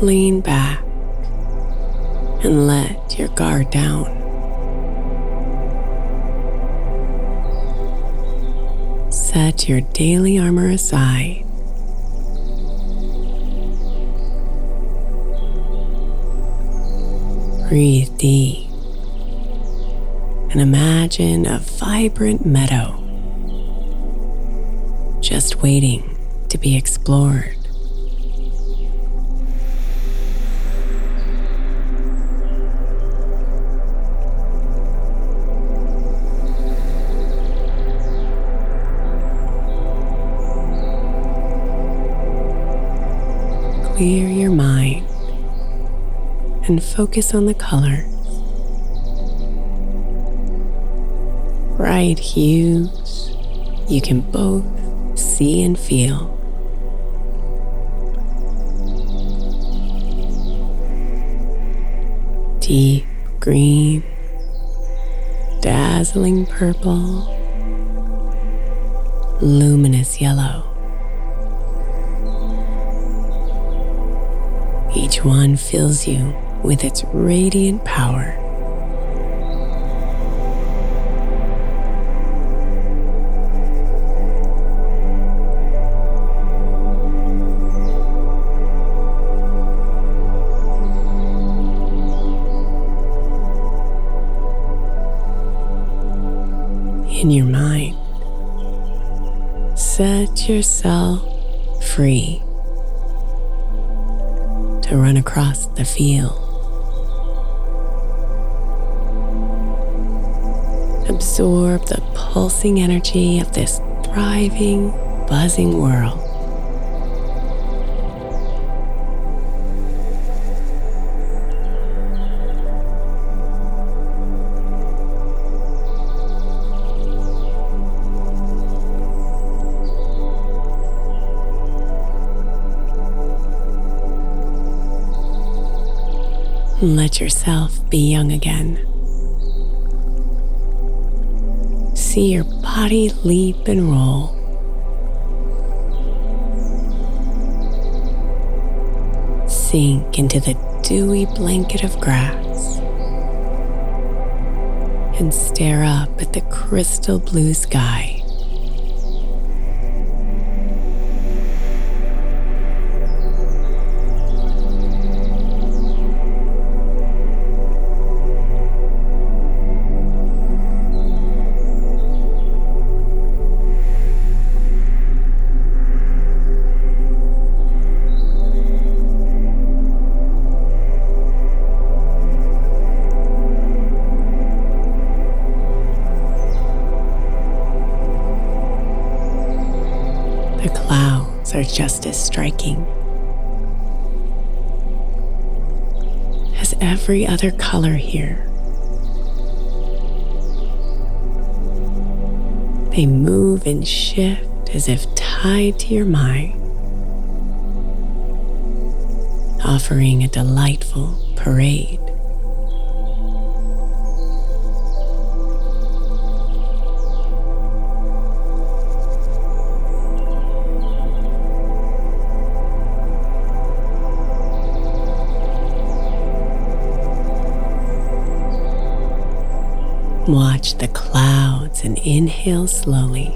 Lean back and let your guard down. Set your daily armor aside. Breathe deep and imagine a vibrant meadow just waiting to be explored. Clear your mind and focus on the colors. Bright hues you can both see and feel. Deep green, dazzling purple, luminous yellow. Each one fills you with its radiant power. In your mind, set yourself free to run across the field. Absorb the pulsing energy of this thriving, buzzing world. Let yourself be young again. See your body leap and roll. Sink into the dewy blanket of grass and stare up at the crystal blue sky. Are just as striking. As every other color here, they move and shift as if tied to your mind, offering a delightful parade. Watch the clouds and inhale slowly.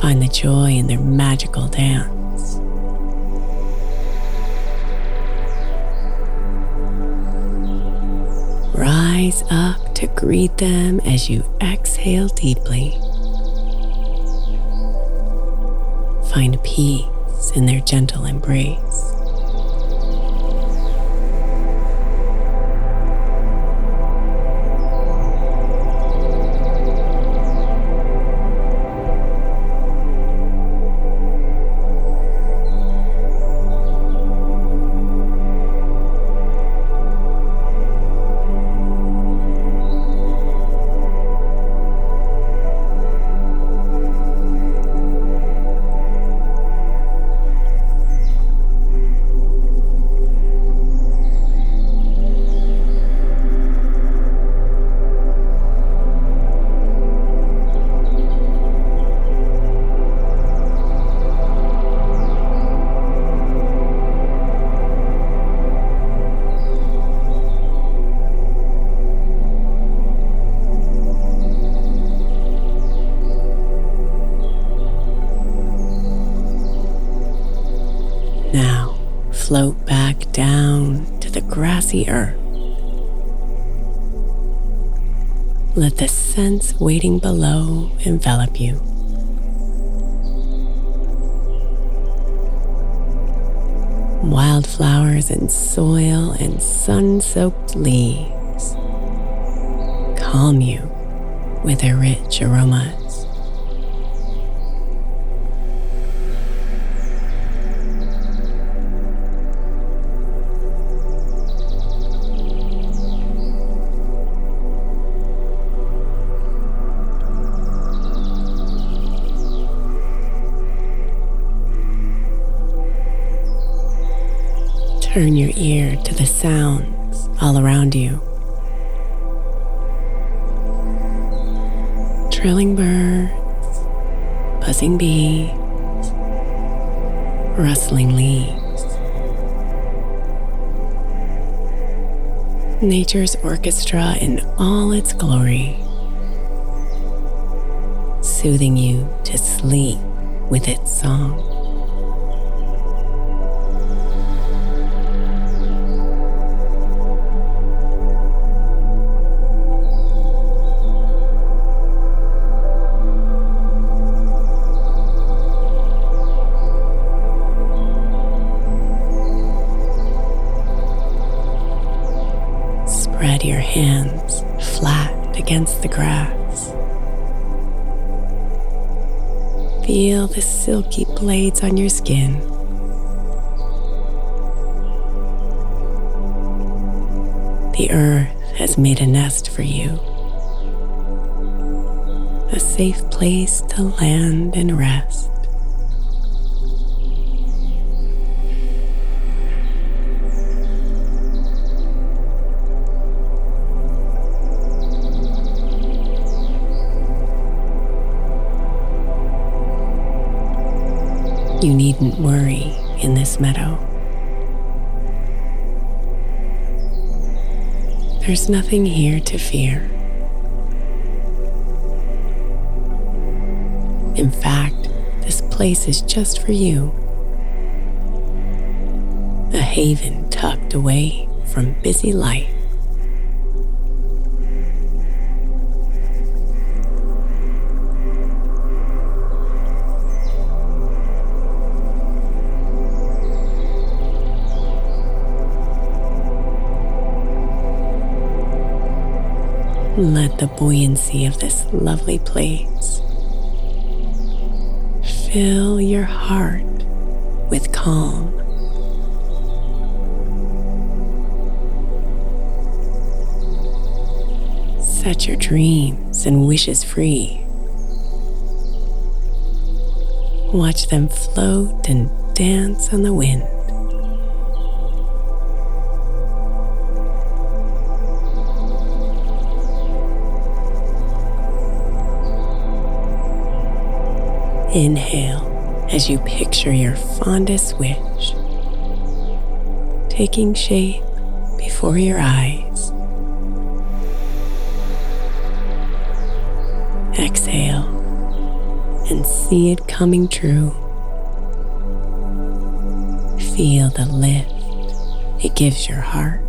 Find the joy in their magical dance. Rise up to greet them as you exhale deeply. Find peace in their gentle embrace. Earth. Let the scents waiting below envelop you. Wildflowers and soil and sun soaked leaves calm you with their rich aromas. Turn your ear to the sounds all around you. Trilling birds, buzzing bees, rustling leaves. Nature's orchestra in all its glory, soothing you to sleep with its song. Blades on your skin. The earth has made a nest for you, a safe place to land and rest. You needn't worry in this meadow. There's nothing here to fear. In fact, this place is just for you. A haven tucked away from busy life. Let the buoyancy of this lovely place fill your heart with calm. Set your dreams and wishes free. Watch them float and dance on the wind. Inhale as you picture your fondest wish taking shape before your eyes. Exhale and see it coming true. Feel the lift it gives your heart.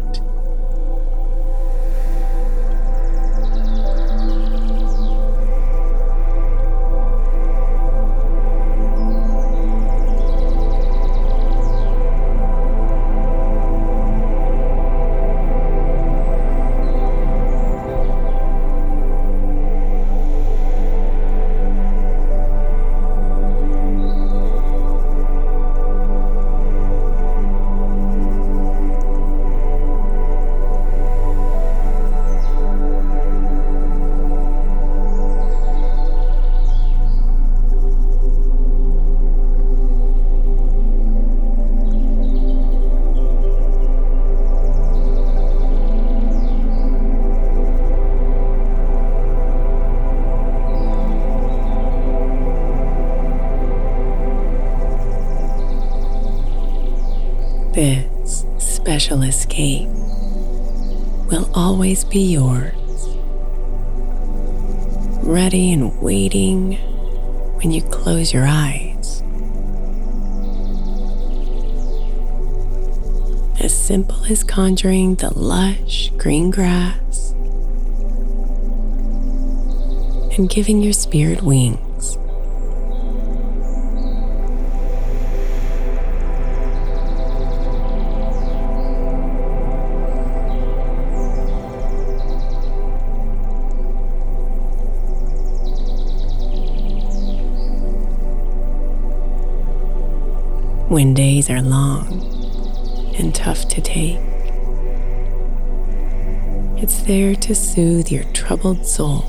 Always be yours, ready and waiting when you close your eyes. As simple as conjuring the lush green grass and giving your spirit wings. When days are long and tough to take. It's there to soothe your troubled soul.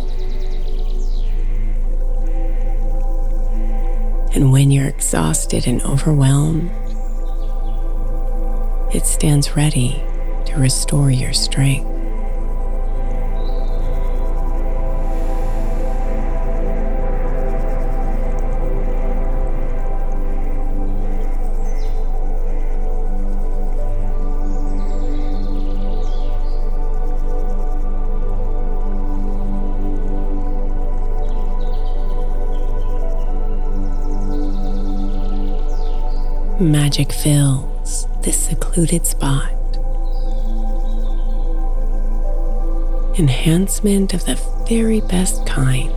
And when you're exhausted and overwhelmed, it stands ready to restore your strength. Magic fills this secluded spot. Enhancement of the very best kind.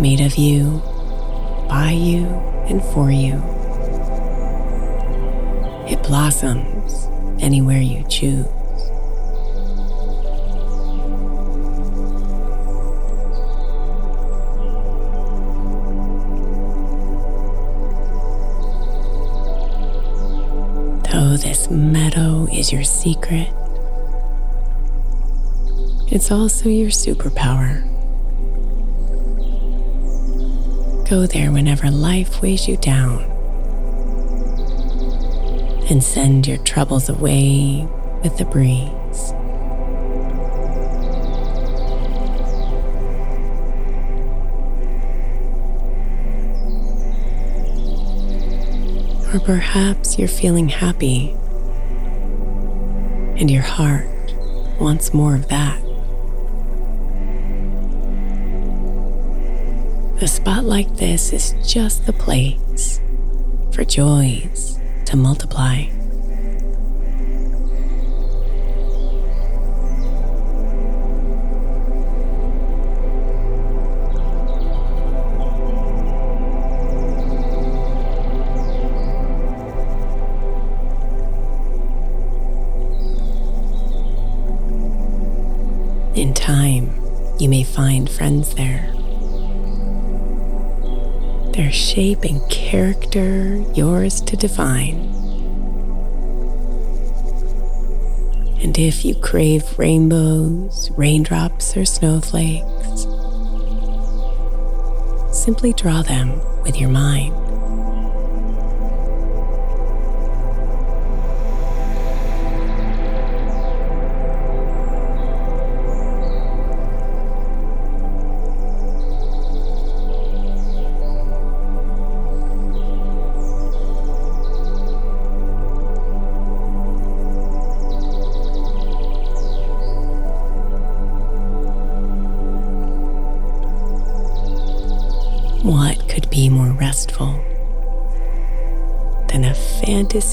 Made of you, by you, and for you. It blossoms anywhere you choose. Is your secret, it's also your superpower. Go there whenever life weighs you down and send your troubles away with the breeze. Or perhaps you're feeling happy and your heart wants more of that. A spot like this is just the place for joys to multiply. find friends there. Their shape and character, yours to define. And if you crave rainbows, raindrops, or snowflakes, simply draw them with your mind.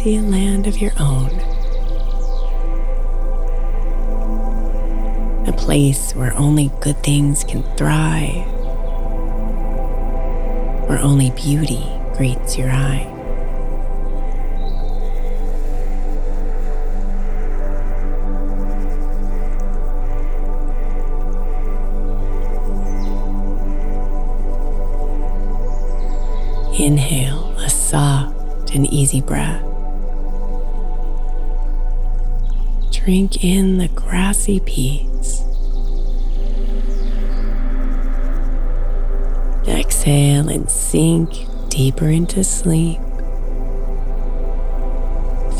Fantasy land of your own? A place where only good things can thrive, where only beauty greets your eye. Inhale a soft and easy breath. Drink in the grassy peace. Exhale and sink deeper into sleep.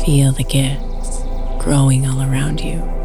Feel the gifts growing all around you.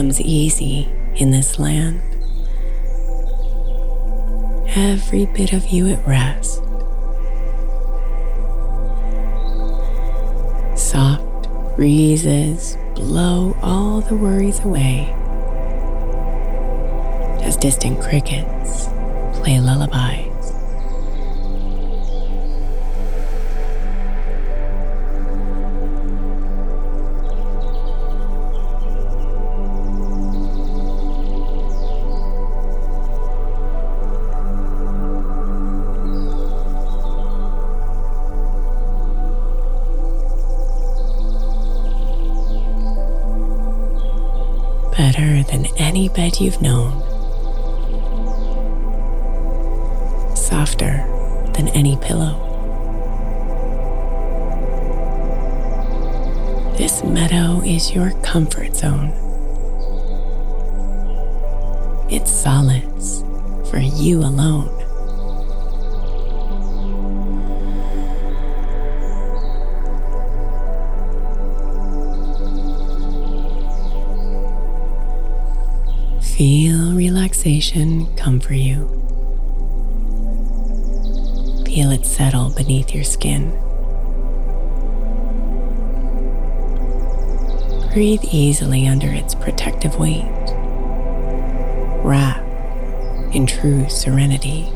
Comes easy in this land. Every bit of you at rest. Soft breezes blow all the worries away as distant crickets play lullabies. Better than any bed you've known, softer than any pillow. This meadow is your comfort zone. It's solace for you alone. Feel relaxation come for you. Feel it settle beneath your skin. Breathe easily under its protective weight. Wrap in true serenity.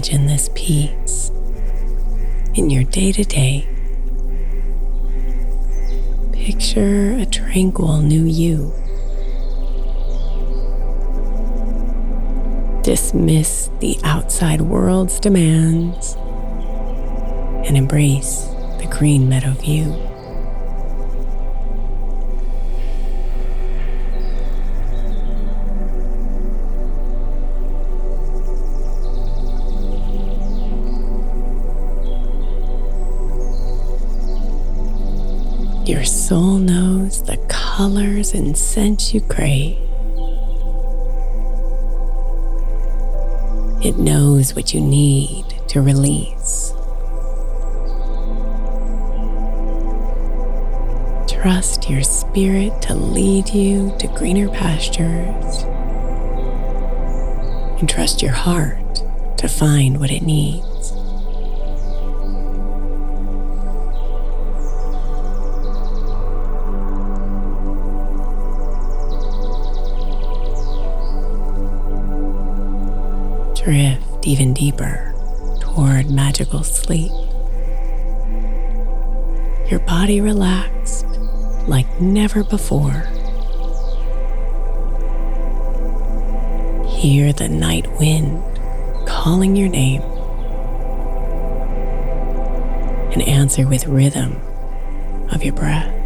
Imagine this peace in your day to day. Picture a tranquil new you. Dismiss the outside world's demands and embrace the green meadow view. Your soul knows the colors and scents you crave. It knows what you need to release. Trust your spirit to lead you to greener pastures. And trust your heart to find what it needs. Drift even deeper toward magical sleep. Your body relaxed like never before. Hear the night wind calling your name and answer with rhythm of your breath.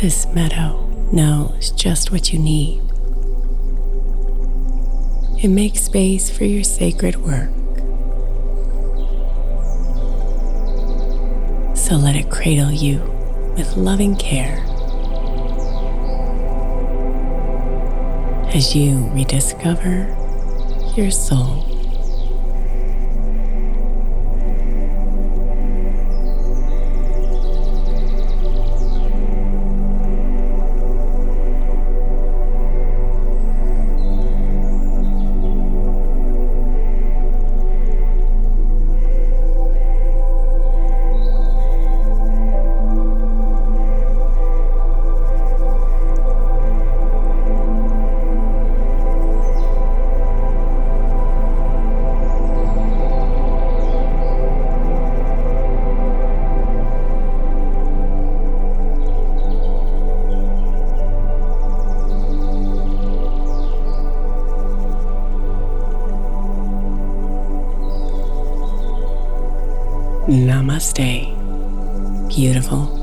This meadow knows just what you need. It makes space for your sacred work. So let it cradle you with loving care as you rediscover your soul. Namaste, beautiful.